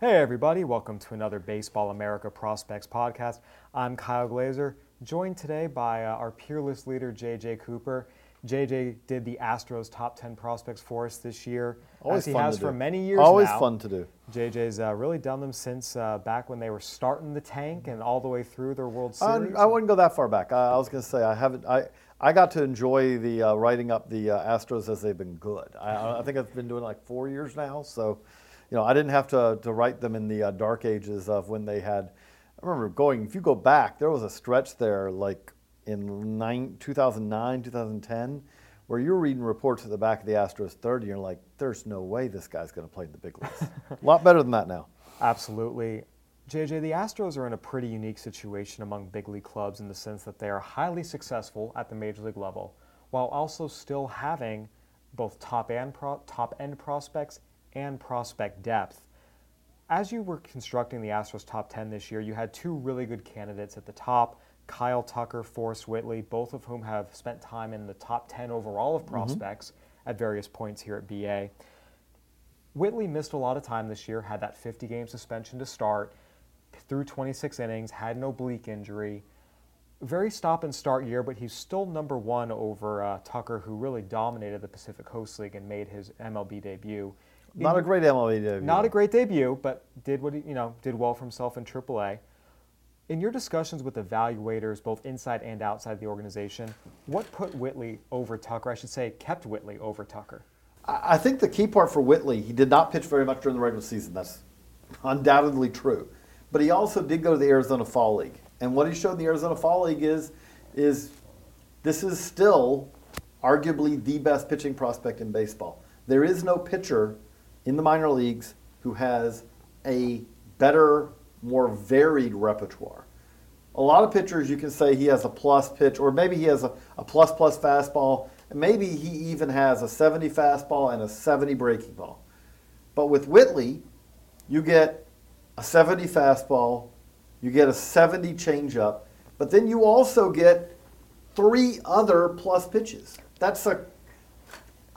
Hey everybody, welcome to another Baseball America Prospects podcast. I'm Kyle Glaser, joined today by uh, our peerless leader JJ Cooper. JJ did the Astros top 10 prospects for us this year, Always as he fun has to for do. many years Always now. fun to do. JJ's uh, really done them since uh, back when they were starting the tank and all the way through their World I, Series. I wouldn't go that far back. I, I was going to say I haven't. I I got to enjoy the uh, writing up the uh, Astros as they've been good. I, I think I've been doing like four years now. So, you know, I didn't have to to write them in the uh, dark ages of when they had. I remember going. If you go back, there was a stretch there like in nine, 2009, 2010. Where you're reading reports at the back of the Astros 30, and you're like, "There's no way this guy's going to play in the big leagues." a lot better than that now. Absolutely. JJ, the Astros are in a pretty unique situation among big league clubs in the sense that they are highly successful at the major league level, while also still having both top and pro- top end prospects and prospect depth. As you were constructing the Astros top 10 this year, you had two really good candidates at the top Kyle Tucker, Forrest Whitley, both of whom have spent time in the top 10 overall of prospects at various points here at BA. Whitley missed a lot of time this year, had that 50 game suspension to start, threw 26 innings, had an oblique injury. Very stop and start year, but he's still number one over uh, Tucker, who really dominated the Pacific Coast League and made his MLB debut. Not a great MLB debut. Not a great debut, but did what he, you know, did well for himself in AAA. In your discussions with evaluators, both inside and outside the organization, what put Whitley over Tucker? I should say, kept Whitley over Tucker. I I think the key part for Whitley, he did not pitch very much during the regular season. That's undoubtedly true. But he also did go to the Arizona Fall League. And what he showed in the Arizona Fall League is, is this is still arguably the best pitching prospect in baseball. There is no pitcher in the minor leagues who has a better, more varied repertoire. A lot of pitchers, you can say he has a plus pitch, or maybe he has a, a plus plus fastball, and maybe he even has a 70 fastball and a 70 breaking ball. But with Whitley, you get a 70 fastball, you get a 70 changeup, but then you also get three other plus pitches. That's a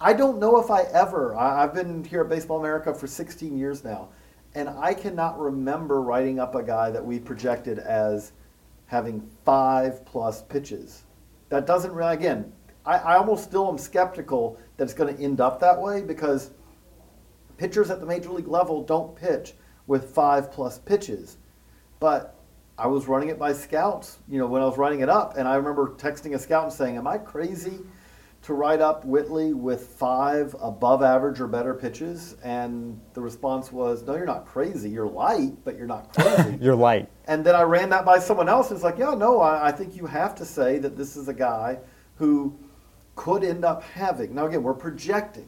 I don't know if I ever, I, I've been here at Baseball America for 16 years now, and I cannot remember writing up a guy that we projected as having five plus pitches. That doesn't really, again, I, I almost still am skeptical that it's going to end up that way because pitchers at the major league level don't pitch with five plus pitches. But I was running it by scouts, you know, when I was writing it up, and I remember texting a scout and saying, Am I crazy to write up Whitley with five above average or better pitches? And the response was, No, you're not crazy. You're light, but you're not crazy. You're light. And then I ran that by someone else and it's like, yeah, no, I, I think you have to say that this is a guy who could end up having. Now, again, we're projecting.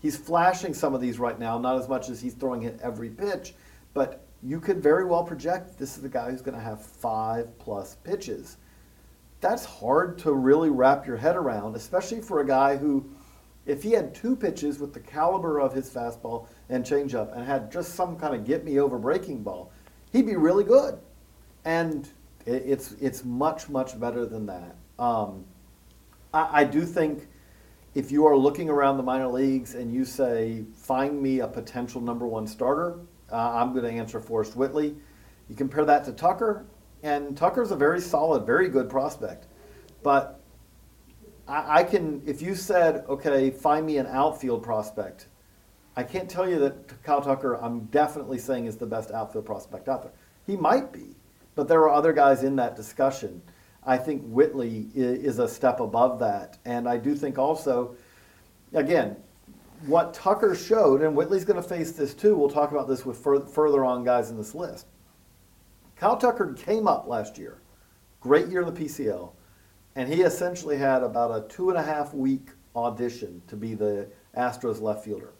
He's flashing some of these right now, not as much as he's throwing it every pitch, but you could very well project this is a guy who's going to have five plus pitches. That's hard to really wrap your head around, especially for a guy who, if he had two pitches with the caliber of his fastball and changeup and had just some kind of get me over breaking ball, he'd be really good. And it's it's much much better than that. Um, I, I do think if you are looking around the minor leagues and you say, find me a potential number one starter, uh, I'm going to answer Forrest Whitley. You compare that to Tucker, and Tucker's a very solid, very good prospect. But I, I can, if you said, okay, find me an outfield prospect, I can't tell you that Kyle Tucker, I'm definitely saying is the best outfield prospect out there. He might be, but there are other guys in that discussion. I think Whitley is a step above that. And I do think also, again, what Tucker showed, and Whitley's going to face this too, we'll talk about this with further on guys in this list. Kyle Tucker came up last year, great year in the PCL, and he essentially had about a two and a half week audition to be the Astros left fielder.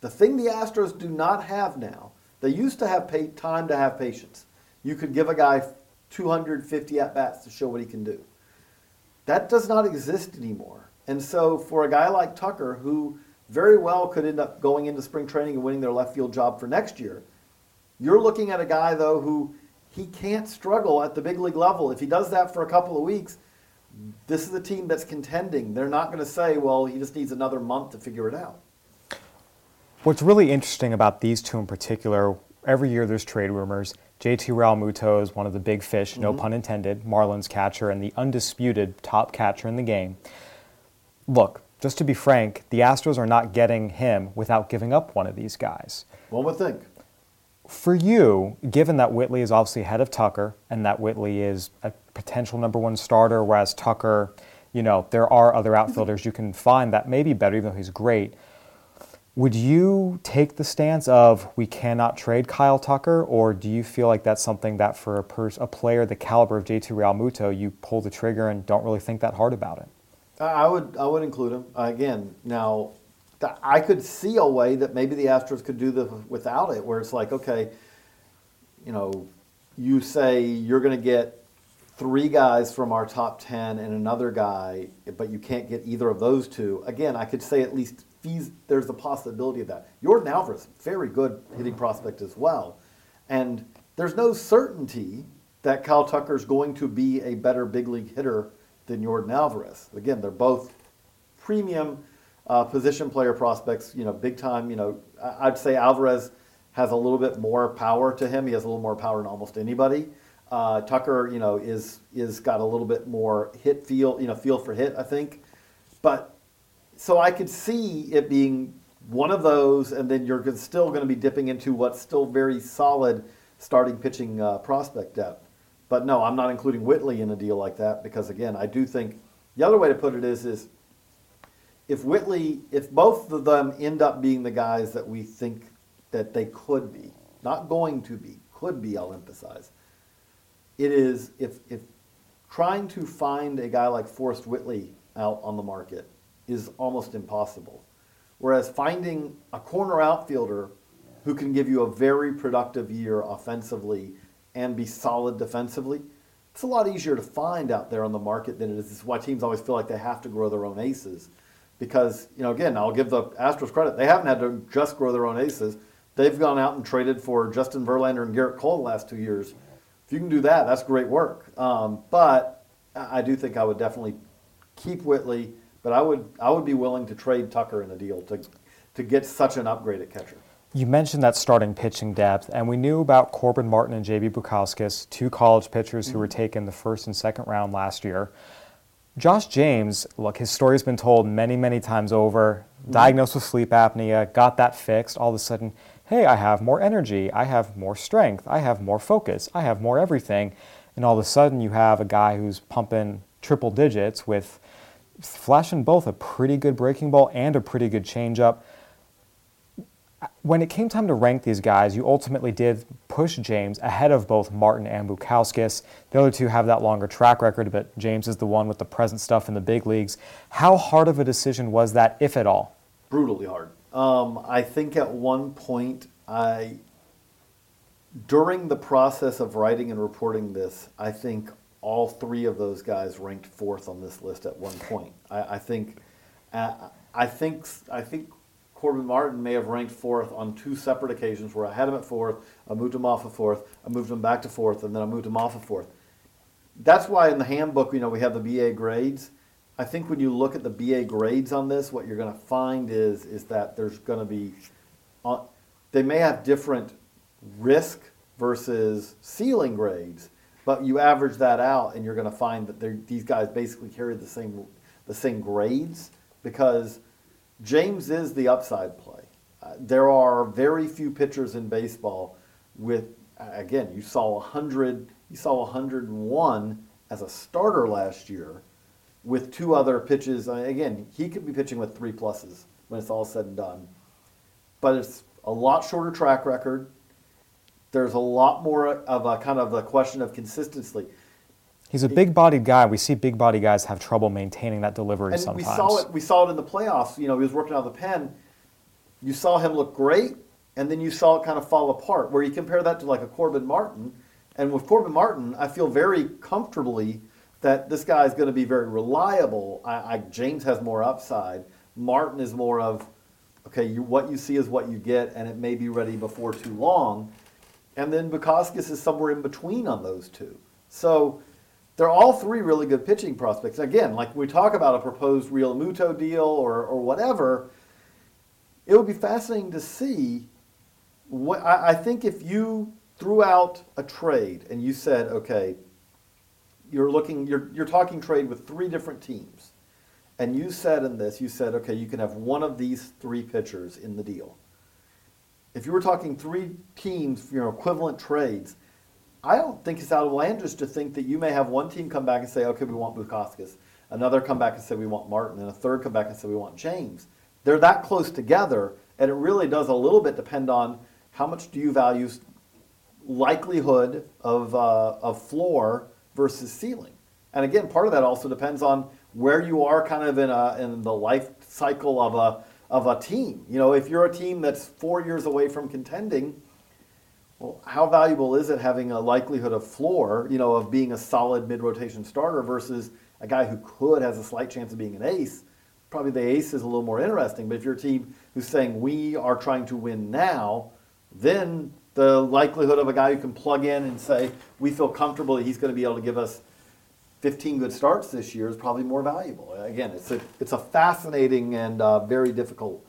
The thing the Astros do not have now, they used to have time to have patience. You could give a guy 250 at bats to show what he can do. That does not exist anymore. And so, for a guy like Tucker, who very well could end up going into spring training and winning their left field job for next year, you're looking at a guy, though, who he can't struggle at the big league level. If he does that for a couple of weeks, this is a team that's contending. They're not going to say, well, he just needs another month to figure it out. What's really interesting about these two in particular, every year there's trade rumors. JT Realmuto is one of the big fish, mm-hmm. no pun intended, Marlins catcher and the undisputed top catcher in the game. Look, just to be frank, the Astros are not getting him without giving up one of these guys. One would think. For you, given that Whitley is obviously ahead of Tucker and that Whitley is a potential number one starter, whereas Tucker, you know, there are other mm-hmm. outfielders you can find that may be better, even though he's great. Would you take the stance of we cannot trade Kyle Tucker, or do you feel like that's something that for a, pers- a player the caliber of JT Realmuto, you pull the trigger and don't really think that hard about it? I would I would include him again. Now, I could see a way that maybe the Astros could do this without it, where it's like, okay, you know, you say you're going to get three guys from our top ten and another guy, but you can't get either of those two. Again, I could say at least fees, there's a possibility of that. Yordan Alvarez, very good hitting prospect as well. And there's no certainty that Kyle Tucker is going to be a better big league hitter than Yordan Alvarez. Again, they're both premium uh, position player prospects, you know, big time. You know, I'd say Alvarez has a little bit more power to him. He has a little more power than almost anybody. Uh, Tucker, you know, is is got a little bit more hit feel, you know, feel for hit, I think. But so I could see it being one of those, and then you're still going to be dipping into what's still very solid starting pitching uh, prospect depth. But no, I'm not including Whitley in a deal like that because again, I do think the other way to put it is is if Whitley, if both of them end up being the guys that we think that they could be, not going to be, could be, I'll emphasize. It is if if trying to find a guy like Forrest Whitley out on the market is almost impossible. Whereas finding a corner outfielder who can give you a very productive year offensively and be solid defensively, it's a lot easier to find out there on the market than it is. Is why teams always feel like they have to grow their own aces. Because, you know, again, I'll give the Astros credit. They haven't had to just grow their own aces. They've gone out and traded for Justin Verlander and Gerrit Cole the last two years. If you can do that, that's great work. Um, but I do think I would definitely keep Whitley but I would I would be willing to trade Tucker in a deal to to get such an upgrade at catcher. You mentioned that starting pitching depth, and we knew about Corbin Martin and J.B. Bukauskas, two college pitchers who were mm-hmm. taken the first and second round last year. Josh James, look, his story's been told many, many times over. Diagnosed with sleep apnea, got that fixed. All of a sudden, hey, I have more energy, I have more strength, I have more focus, I have more everything. And all of a sudden, you have a guy who's pumping triple digits with flashing both a pretty good breaking ball and a pretty good changeup. When it came time to rank these guys, you ultimately did push James ahead of both Martin and Bukauskas. The other two have that longer track record, but James is the one with the present stuff in the big leagues. How hard of a decision was that, if at all? Brutally hard. Um, I think at one point, I, during the process of writing and reporting this, I think all three of those guys ranked fourth on this list at one point. I, I think, uh, I think, I think Corbin Martin may have ranked fourth on two separate occasions where I had him at fourth, I moved him off of fourth, I moved him back to fourth, and then I moved him off of fourth. That's why in the handbook, you know, we have the BA grades. I think when you look at the BA grades on this, what you're going to find is is that there's going to be, uh, they may have different risk versus ceiling grades, but you average that out, and you're going to find that these guys basically carry the same the same grades because James is the upside play. Uh, there are very few pitchers in baseball with, again, you saw 100, you saw 101 as a starter last year with two other pitches. Uh, again, he could be pitching with three pluses when it's all said and done. But it's a lot shorter track record. There's a lot more of a kind of a question of consistency. He's a big-bodied guy. We see big-bodied guys have trouble maintaining that delivery and sometimes. We saw it. We saw it in the playoffs. You know, he was working out of the pen. You saw him look great, and then you saw it kind of fall apart. Where you compare that to like a Corbin Martin, and with Corbin Martin, I feel very comfortably that this guy is going to be very reliable. I, I, James has more upside. Martin is more of, okay, you, what you see is what you get, and it may be ready before too long. And then Bukauskas is somewhere in between on those two. So they're all three really good pitching prospects. Again, like we talk about a proposed Realmuto deal or, or whatever, it would be fascinating to see. What I, I think if you threw out a trade and you said, okay, you're looking, you're, you're talking trade with three different teams, and you said in this, you said, okay, you can have one of these three pitchers in the deal. If you were talking three teams, you know, equivalent trades, I don't think it's outlandish to think that you may have one team come back and say, okay, we want Bukauskas. Another come back and say, we want Martin. And a third come back and say, we want James. They're that close together, and it really does a little bit depend on how much do you value likelihood of, uh, of floor versus ceiling. And again, part of that also depends on where you are kind of in, a, in the life cycle of a, of a team. You know, if you're a team that's four years away from contending, well, how valuable is it having a likelihood of floor, you know, of being a solid mid-rotation starter versus a guy who could has a slight chance of being an ace? Probably the ace is a little more interesting. But if you're a team who's saying we are trying to win now, then the likelihood of a guy who can plug in and say we feel comfortable that he's going to be able to give us 15 good starts this year is probably more valuable. Again, it's a it's a fascinating and uh, very difficult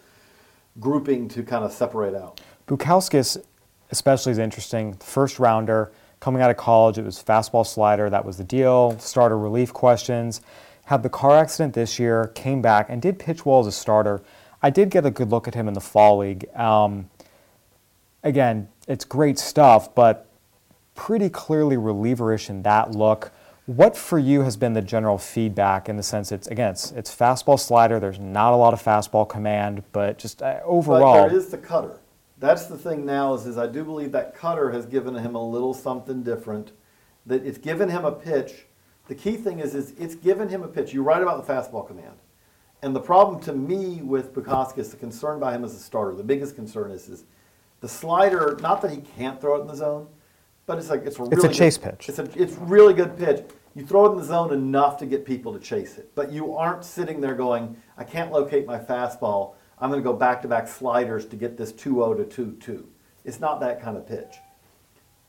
grouping to kind of separate out. Bukauskas especially is interesting. First rounder coming out of college, it was fastball slider. That was the deal. Starter relief questions. Had the car accident this year, came back and did pitch well as a starter. I did get a good look at him in the fall league. Um, again, it's great stuff, but pretty clearly relieverish in that look. What for you has been the general feedback in the sense it's again it's, it's fastball slider. There's not a lot of fastball command, but just uh, overall. But there is the cutter that's the thing now is, is I do believe that cutter has given him a little something different. That it's given him a pitch. The key thing is, is it's given him a pitch. You're right about the fastball command. And the problem to me with Bukauskas, the concern by him as a starter, the biggest concern is, is the slider, not that he can't throw it in the zone, but it's like it's a really it's a chase good, pitch. It's a it's really good pitch. You throw it in the zone enough to get people to chase it, but you aren't sitting there going, I can't locate my fastball. I'm going to go back to back sliders to get this 2 0 to 2 2. It's not that kind of pitch.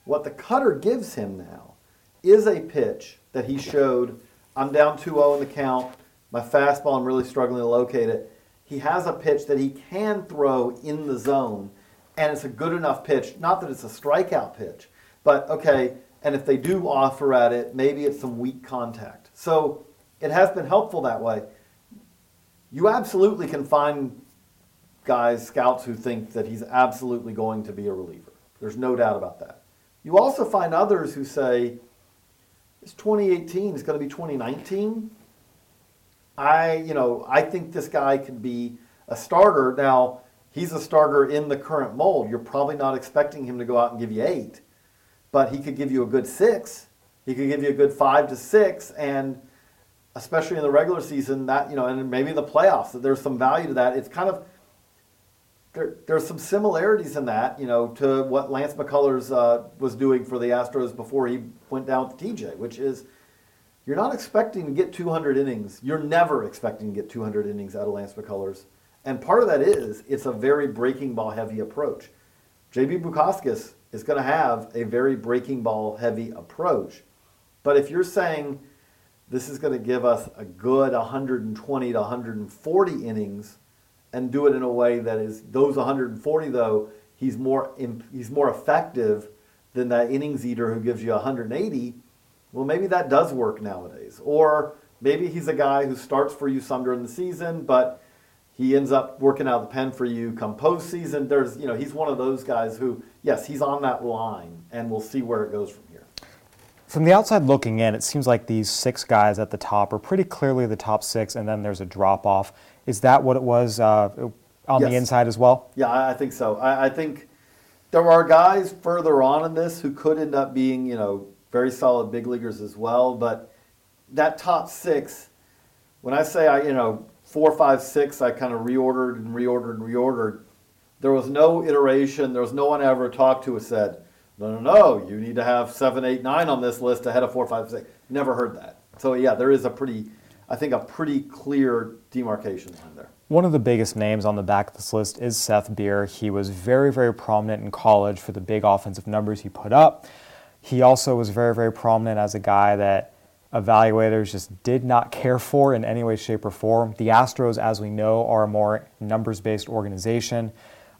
What the cutter gives him now is a pitch that he showed. I'm down 2 0 in the count. My fastball, I'm really struggling to locate it. He has a pitch that he can throw in the zone, and it's a good enough pitch. Not that it's a strikeout pitch, but okay, and if they do offer at it, maybe it's some weak contact. So it has been helpful that way. You absolutely can find guys, scouts who think that he's absolutely going to be a reliever. There's no doubt about that. You also find others who say, it's 2018, it's going to be 2019. I, you know, I think this guy could be a starter. Now, he's a starter in the current mold. You're probably not expecting him to go out and give you eight, but he could give you a good six. He could give you a good five to six, and especially in the regular season, that you know, and maybe in the playoffs, that there's some value to that. It's kind of there, there's some similarities in that, you know, to what Lance McCullers uh, was doing for the Astros before he went down to TJ, which is you're not expecting to get 200 innings. You're never expecting to get 200 innings out of Lance McCullers. And part of that is it's a very breaking ball heavy approach. JB Bukauskas is going to have a very breaking ball heavy approach. But if you're saying this is going to give us a good 120 to 140 innings and do it in a way that is those 140 though he's more he's more effective than that innings eater who gives you 180 well maybe that does work nowadays or maybe he's a guy who starts for you some during the season but he ends up working out of the pen for you come postseason there's you know he's one of those guys who yes he's on that line and we'll see where it goes from here from the outside looking in, it seems like these six guys at the top are pretty clearly the top six, and then there's a drop off. Is that what it was uh, on yes. the inside as well? Yeah, I think so. I, I, think there are guys further on in this who could end up being, you know, very solid big leaguers as well. But that top six, when I say I, you know, four, five, six, I kind of reordered and reordered and reordered. There was no iteration. There was no one I ever talked to who said no, no, no, you need to have seven, eight, nine on this list ahead of four, five, six. Never heard that. So yeah, there is a pretty, I think, a pretty clear demarcation line there. One of the biggest names on the back of this list is Seth Beer. He was very, very prominent in college for the big offensive numbers he put up. He also was very, very prominent as a guy that evaluators just did not care for in any way, shape, or form. The Astros, as we know, are a more numbers based organization.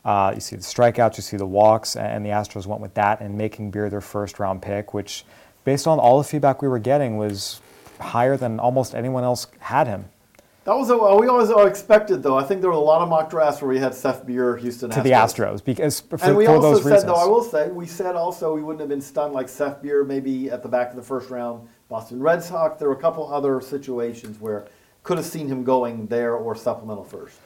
Uh, you see the strikeouts, you see the walks, and the Astros went with that and making Beer their first round pick, which, based on all the feedback we were getting, was higher than almost anyone else had him. That was a, we always expected though. I think there were a lot of mock drafts where we had Seth Beer, Houston to the Astros because for, and we for also those said reasons. though I will say we said also we wouldn't have been stunned like Seth Beer maybe at the back of the first round. Boston Red Sox. There were a couple other situations where could have seen him going there or supplemental first.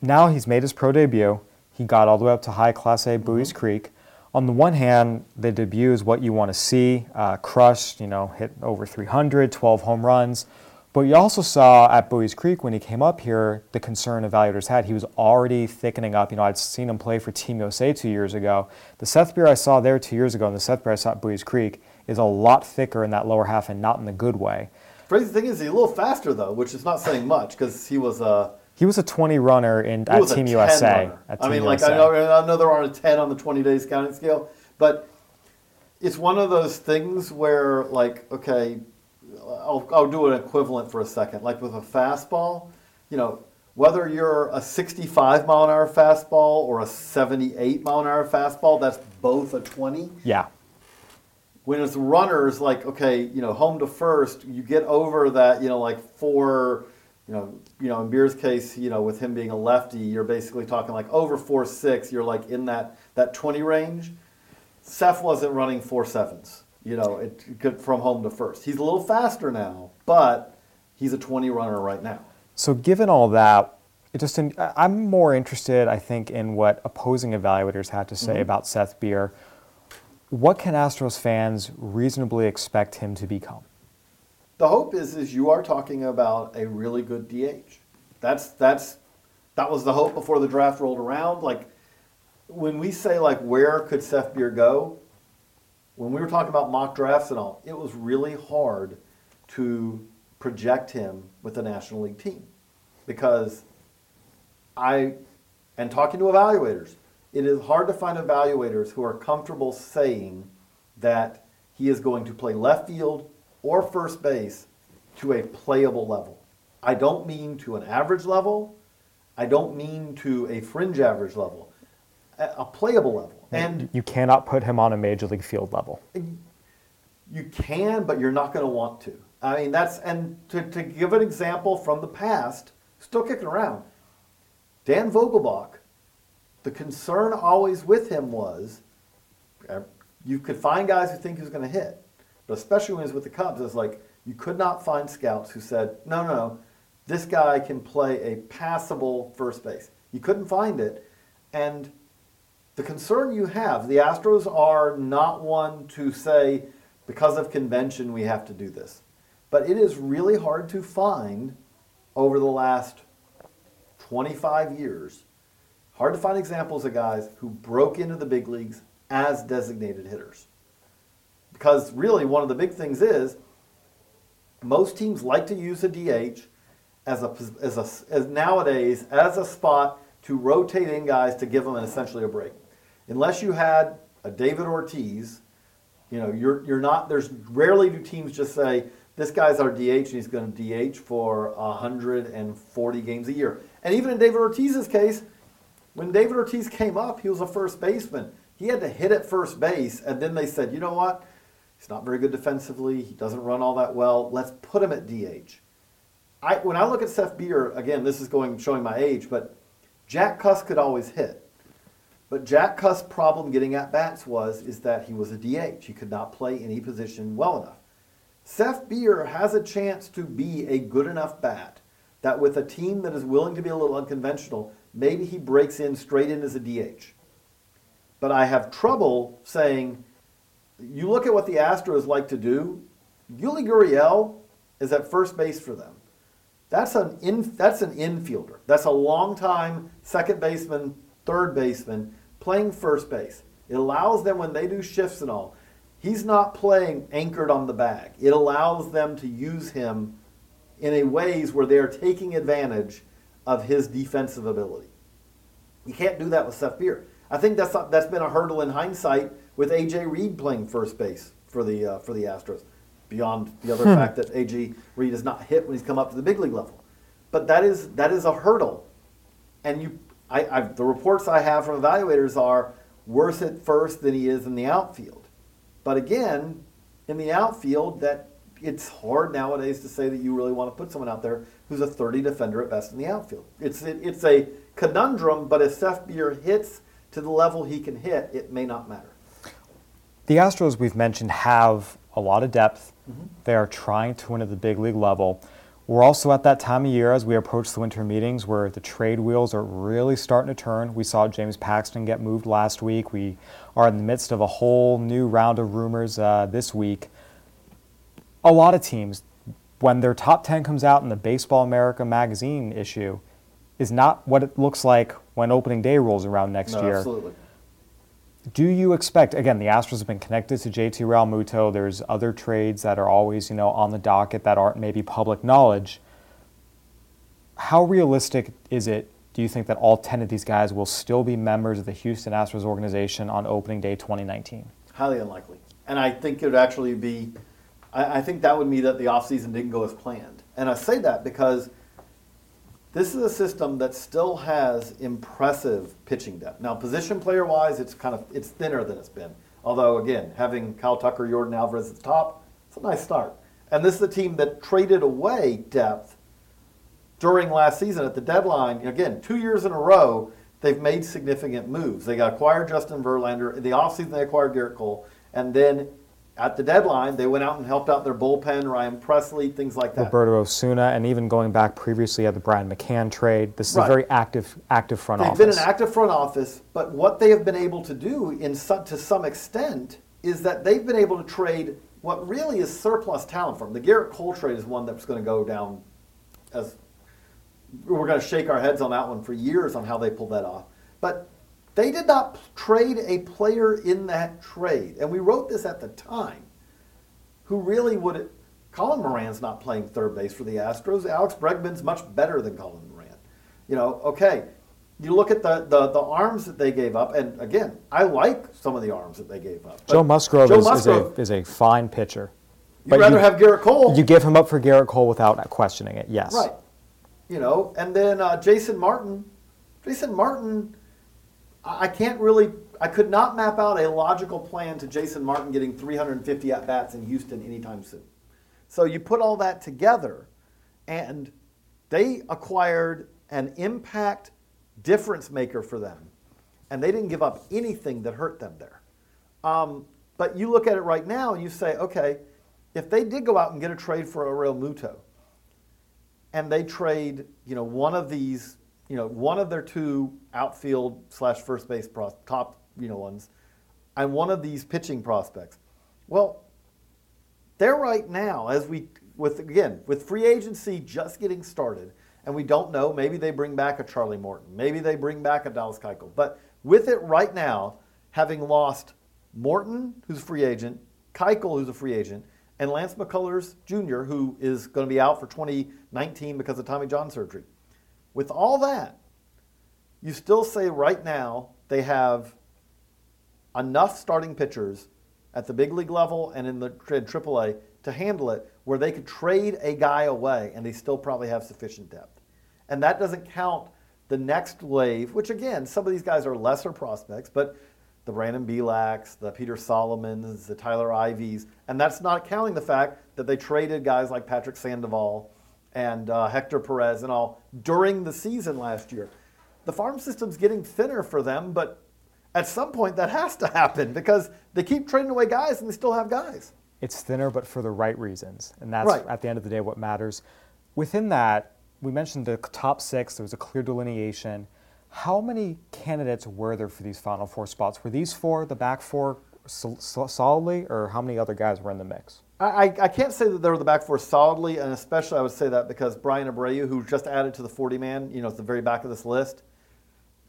Now he's made his pro debut. He got all the way up to high Class A Buies mm-hmm. Creek. On the one hand, the debut is what you want to see. Uh, crushed, you know, hit over 300, 12 home runs. But you also saw at Buies Creek when he came up here, the concern evaluators had. He was already thickening up. You know, I'd seen him play for Team USA two years ago. The Seth Beer I saw there two years ago and the Seth Beer I saw at Buies Creek is a lot thicker in that lower half and not in the good way. Crazy thing is, he's a little faster though, which is not saying much because he was a he was a 20 runner in, at Team USA. At Team I mean, USA. like I know, I know there aren't a 10 on the 20 days counting scale, but it's one of those things where, like, okay, I'll, I'll do an equivalent for a second. Like with a fastball, you know, whether you're a 65 mile an hour fastball or a 78 mile an hour fastball, that's both a 20. Yeah. When it's runners, like, okay, you know, home to first, you get over that, you know, like four you know, you know, in Beer's case, you know, with him being a lefty, you're basically talking like over four six. You're like in that that twenty range. Seth wasn't running four sevens. You know, it, it from home to first. He's a little faster now, but he's a twenty runner right now. So, given all that, it just in, I'm more interested, I think, in what opposing evaluators had to say mm-hmm. about Seth Beer. What can Astros fans reasonably expect him to become? The hope is is you are talking about a really good DH. That's that's that was the hope before the draft rolled around. Like when we say like where could Seth Beer go, when we were talking about mock drafts and all, it was really hard to project him with the National League team because I and talking to evaluators, it is hard to find evaluators who are comfortable saying that he is going to play left field or first base to a playable level. I don't mean to an average level. I don't mean to a fringe average level. A, playable level. And you cannot put him on a major league field level. You can, but you're not going to want to. I mean, that's, and to, to give an example from the past, still kicking around, Dan Vogelbach, the concern always with him was uh, you could find guys who think he was going to hit. But especially when he was with the Cubs, it's like you could not find scouts who said, no, no, no, this guy can play a passable first base. You couldn't find it. And the concern you have, the Astros are not one to say, because of convention, we have to do this. But it is really hard to find over the last 25 years, hard to find examples of guys who broke into the big leagues as designated hitters. Because really, one of the big things is most teams like to use a DH, as a as a as nowadays as a spot to rotate in guys to give them an essentially a break. Unless you had a David Ortiz, you know, you're you're not. There's rarely do teams just say this guy's our DH and he's going to DH for 140 games a year. And even in David Ortiz's case, when David Ortiz came up, he was a first baseman. He had to hit at first base, and then they said, you know what? He's not very good defensively. He doesn't run all that well. Let's put him at DH. I, when I look at Seth Beer, again, this is going showing my age, but Jack Cust could always hit. But Jack Cust' problem getting at bats was is that he was a DH. He could not play any position well enough. Seth Beer has a chance to be a good enough bat that with a team that is willing to be a little unconventional, maybe he breaks in straight in as a DH. But I have trouble saying, you look at what the Astros like to do, Yuli Gurriel is at first base for them. That's an in, that's an infielder. That's a long time second baseman, third baseman playing first base. It allows them when they do shifts and all. He's not playing anchored on the bag. It allows them to use him in a ways where they are taking advantage of his defensive ability. You can't do that with Seth Beer. I think that's that's been a hurdle in hindsight with AJ Reed playing first base for the uh, for the Astros beyond the other hmm. fact that A.J. Reed has not hit when he's come up to the big league level. But that is that is a hurdle, and you, I, I, the reports I have from evaluators are worse at first than he is in the outfield. But again, in the outfield, that it's hard nowadays to say that you really want to put someone out there who's a 30 defender at best in the outfield. It's it, it's a conundrum, but if Seth Beer hits to the level he can hit, it may not matter. The Astros we've mentioned have a lot of depth. Mm-hmm. They are trying to win at the big league level. We're also at that time of year as we approach the winter meetings where the trade wheels are really starting to turn. We saw James Paxton get moved last week. We are in the midst of a whole new round of rumors uh, this week. A lot of teams, when their top 10 comes out in the Baseball America magazine issue, is not what it looks like when opening day rolls around next no, year. Absolutely do you expect again the Astros have been connected to JT Realmuto. There's other trades that are always you know on the docket that aren't maybe public knowledge. How realistic is it do you think that all 10 of these guys will still be members of the Houston Astros organization on opening day 2019 highly unlikely. And I think it would actually be I, I think that would mean that the offseason didn't go as planned. And I say that because this is a system that still has impressive pitching depth. Now, position player wise, it's kind of it's thinner than it's been. Although, again, having Kyle Tucker, Yordan Alvarez at the top, it's a nice start. And this is a team that traded away depth during last season at the deadline. Again, two years in a row, they've made significant moves. They got acquired Justin Verlander. In the offseason, they acquired Gerrit Cole. And then at the deadline, they went out and helped out their bullpen, Ryan Pressly, things like that. Roberto Osuna, and even going back previously at the Brian McCann trade. This is right. a very active, active front They've office. They've been an active front office, but what they have been able to do, in some, to some extent, is that they've been able to trade what really is surplus talent from. The Gerrit Cole trade is one that's going to go down as we're going to shake our heads on that one for years on how they pulled that off. But they did not trade a player in that trade. And we wrote this at the time. Who really would. Colin Moran's not playing third base for the Astros. Alex Bregman's much better than Colin Moran. You know, okay. You look at the, the, the arms that they gave up, and again, I like some of the arms that they gave up. Joe Musgrove, Joe is, Musgrove is, a, is a fine pitcher. You'd but rather you, have Gerrit Cole. You give him up for Gerrit Cole without questioning it, yes. Right. You know, and then uh, Jason Martin. Jason Martin I can't really, I could not map out a logical plan to Jason Martin getting 350 at bats in Houston anytime soon. So you put all that together, and they acquired an impact difference maker for them, and they didn't give up anything that hurt them there. Um, but you look at it right now, and you say, okay, if they did go out and get a trade for a Realmuto, and they trade, you know, one of these you know, one of their two outfield slash first base pros- top, you know, ones, and one of these pitching prospects. Well, they're right now, as we, with again, with free agency just getting started, and we don't know, maybe they bring back a Charlie Morton, maybe they bring back a Dallas Keuchel, but with it right now, having lost Morton, who's a free agent, Keuchel, who's a free agent, and Lance McCullers Jr., who is going to be out for 2019 because of Tommy John surgery. With all that, you still say right now they have enough starting pitchers at the big league level and in the in AAA to handle it where they could trade a guy away and they still probably have sufficient depth. And that doesn't count the next wave, which again, some of these guys are lesser prospects, but the Brandon Bielak's, the Peter Solomons, the Tyler Iveys, and that's not counting the fact that they traded guys like Patrick Sandoval and uh, Hector Perez and all during the season last year. The farm system's getting thinner for them, but at some point that has to happen because they keep trading away guys and they still have guys. It's thinner, but for the right reasons, and that's Right. at the end of the day what matters. Within that, we mentioned the top six. There was a clear delineation. How many candidates were there for these final four spots? Were these four, the back four, sol- sol- solidly, or how many other guys were in the mix? I, I can't say that they were the back four solidly, and especially I would say that because Bryan Abreu, who just added to the 40 man, you know, at the very back of this list,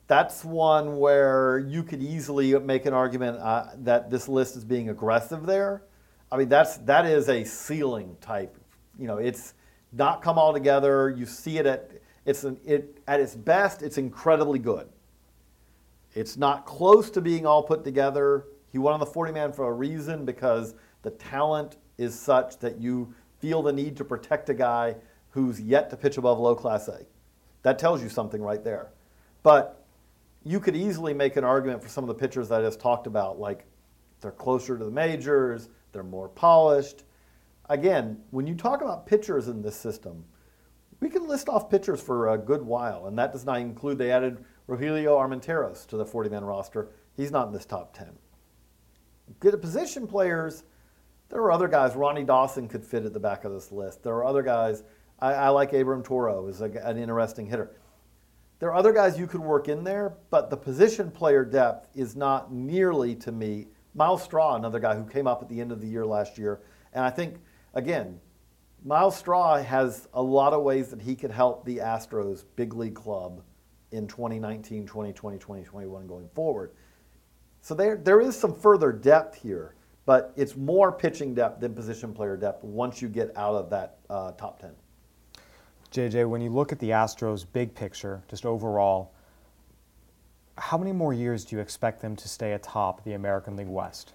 that's one where you could easily make an argument uh, that this list is being aggressive there. I mean, that's that is a ceiling type. You know, it's not come all together. You see it at it's an, it at its best. It's incredibly good. It's not close to being all put together. He went on the 40 man for a reason because the talent is such that you feel the need to protect a guy who's yet to pitch above low class A. That tells you something right there. But you could easily make an argument for some of the pitchers that I just talked about, like they're closer to the majors, they're more polished. Again, when you talk about pitchers in this system, we can list off pitchers for a good while, and that does not include they added Rogelio Armenteros to the 40 man roster. He's not in this top 10. Good position players, there are other guys. Ronnie Dawson could fit at the back of this list. There are other guys. I, I like Abraham Toro is a, an interesting hitter. There are other guys you could work in there, but the position player depth is not nearly to me. Myles Straw, another guy who came up at the end of the year last year, and I think again, Myles Straw has a lot of ways that he could help the Astros big league club in 2019, 2020, 2021 going forward. So there, there is some further depth here, but it's more pitching depth than position player depth once you get out of that uh, top 10. JJ, when you look at the Astros' big picture, just overall, how many more years do you expect them to stay atop the American League West?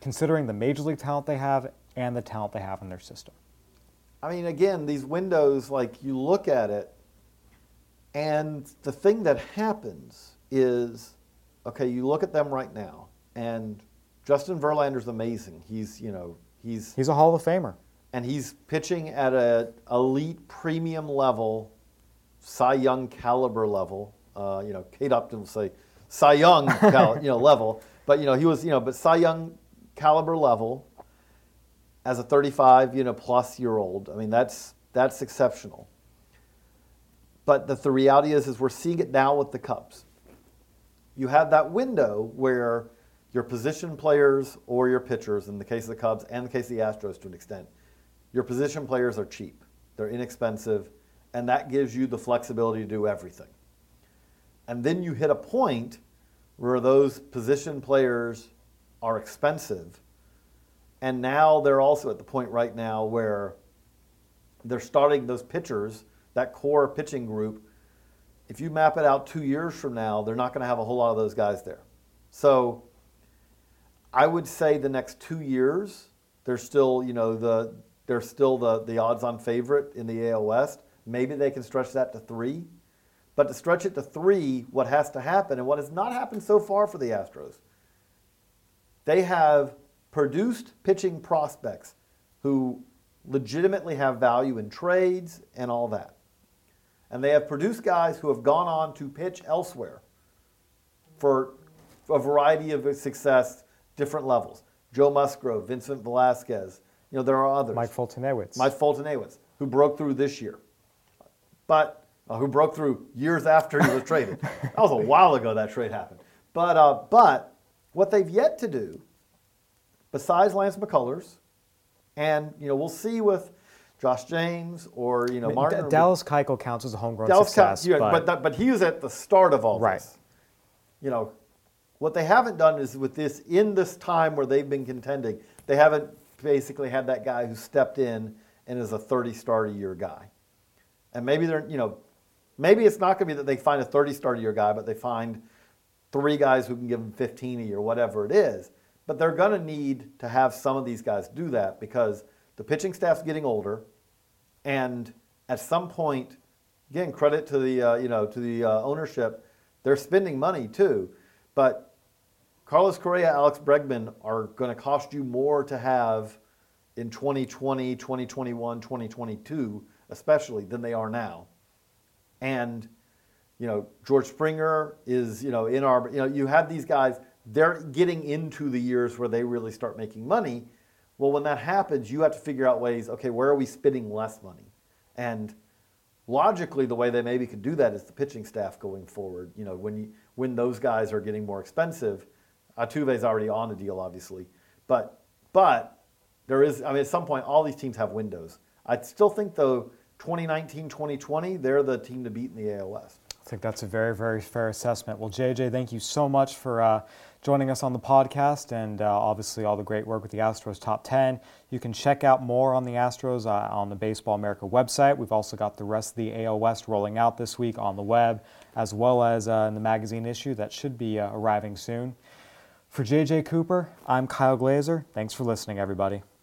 Considering the major league talent they have and the talent they have in their system. I mean, again, these windows, like you look at it, and the thing that happens is, okay, you look at them right now, and Justin Verlander's amazing. He's, you know, he's He's a Hall of Famer. and he's pitching at a elite premium level, Cy Young caliber level. Uh, you know, Kate Upton will say Cy Young, cal- you know, level, but you know he was, you know, but Cy Young caliber level as a 35, you know, plus year old. I mean, that's that's exceptional. But the, the reality is, is we're seeing it now with the Cubs. You have that window where your position players or your pitchers, in the case of the Cubs and the case of the Astros to an extent, your position players are cheap, they're inexpensive, and that gives you the flexibility to do everything. And then you hit a point where those position players are expensive, and now they're also at the point right now where they're starting those pitchers, that core pitching group. If you map it out two years from now, they're not going to have a whole lot of those guys there. So I would say the next two years, they're still, you know, the they're still the, the odds-on favorite in the AL West. Maybe they can stretch that to three. But to stretch it to three, what has to happen, and what has not happened so far for the Astros, they have produced pitching prospects who legitimately have value in trades and all that. And they have produced guys who have gone on to pitch elsewhere for a variety of success, different levels. Joe Musgrove, Vincent Velasquez, you know, there are others. Mike Foltynewicz. Mike Foltynewicz, who broke through this year, but uh, who broke through years after he was traded. That was a while ago that trade happened. But uh, but what they've yet to do, besides Lance McCullers, and you know we'll see with Josh James or you know I mean, Martin D- Dallas Keuchel counts as a homegrown Dallas success, yeah, but, but but he was at the start of all Right. this. You know, what they haven't done is with this in this time where they've been contending, they haven't basically had that guy who stepped in and is a 30 start a year guy. And maybe they're, you know, maybe it's not going to be that they find a 30 start a year guy, but they find three guys who can give them 15 a year, whatever it is. But they're going to need to have some of these guys do that because the pitching staff's getting older, and at some point, again, credit to the uh, you know to the uh, ownership, they're spending money too. But Carlos Correa, Alex Bregman are going to cost you more to have in 2020, 2021, 2022, especially than they are now. And you know, George Springer is, you know, in our, you know, you have these guys, they're getting into the years where they really start making money. Well, when that happens, you have to figure out ways, okay, where are we spending less money? And logically, the way they maybe could do that is the pitching staff going forward. You know, when, you, when those guys are getting more expensive, Altuve's already on a deal, obviously. But, but there is, I mean, at some point, all these teams have windows. I still think, though, 2019, 2020, they're the team to beat in the AL. I think that's a very, very fair assessment. Well, JJ, thank you so much for uh, joining us on the podcast and uh, obviously all the great work with the Astros Top 10. You can check out more on the Astros uh, on the Baseball America website. We've also got the rest of the AL West rolling out this week on the web, as well as uh, in the magazine issue that should be uh, arriving soon. For JJ Cooper, I'm Kyle Glaser. Thanks for listening, everybody.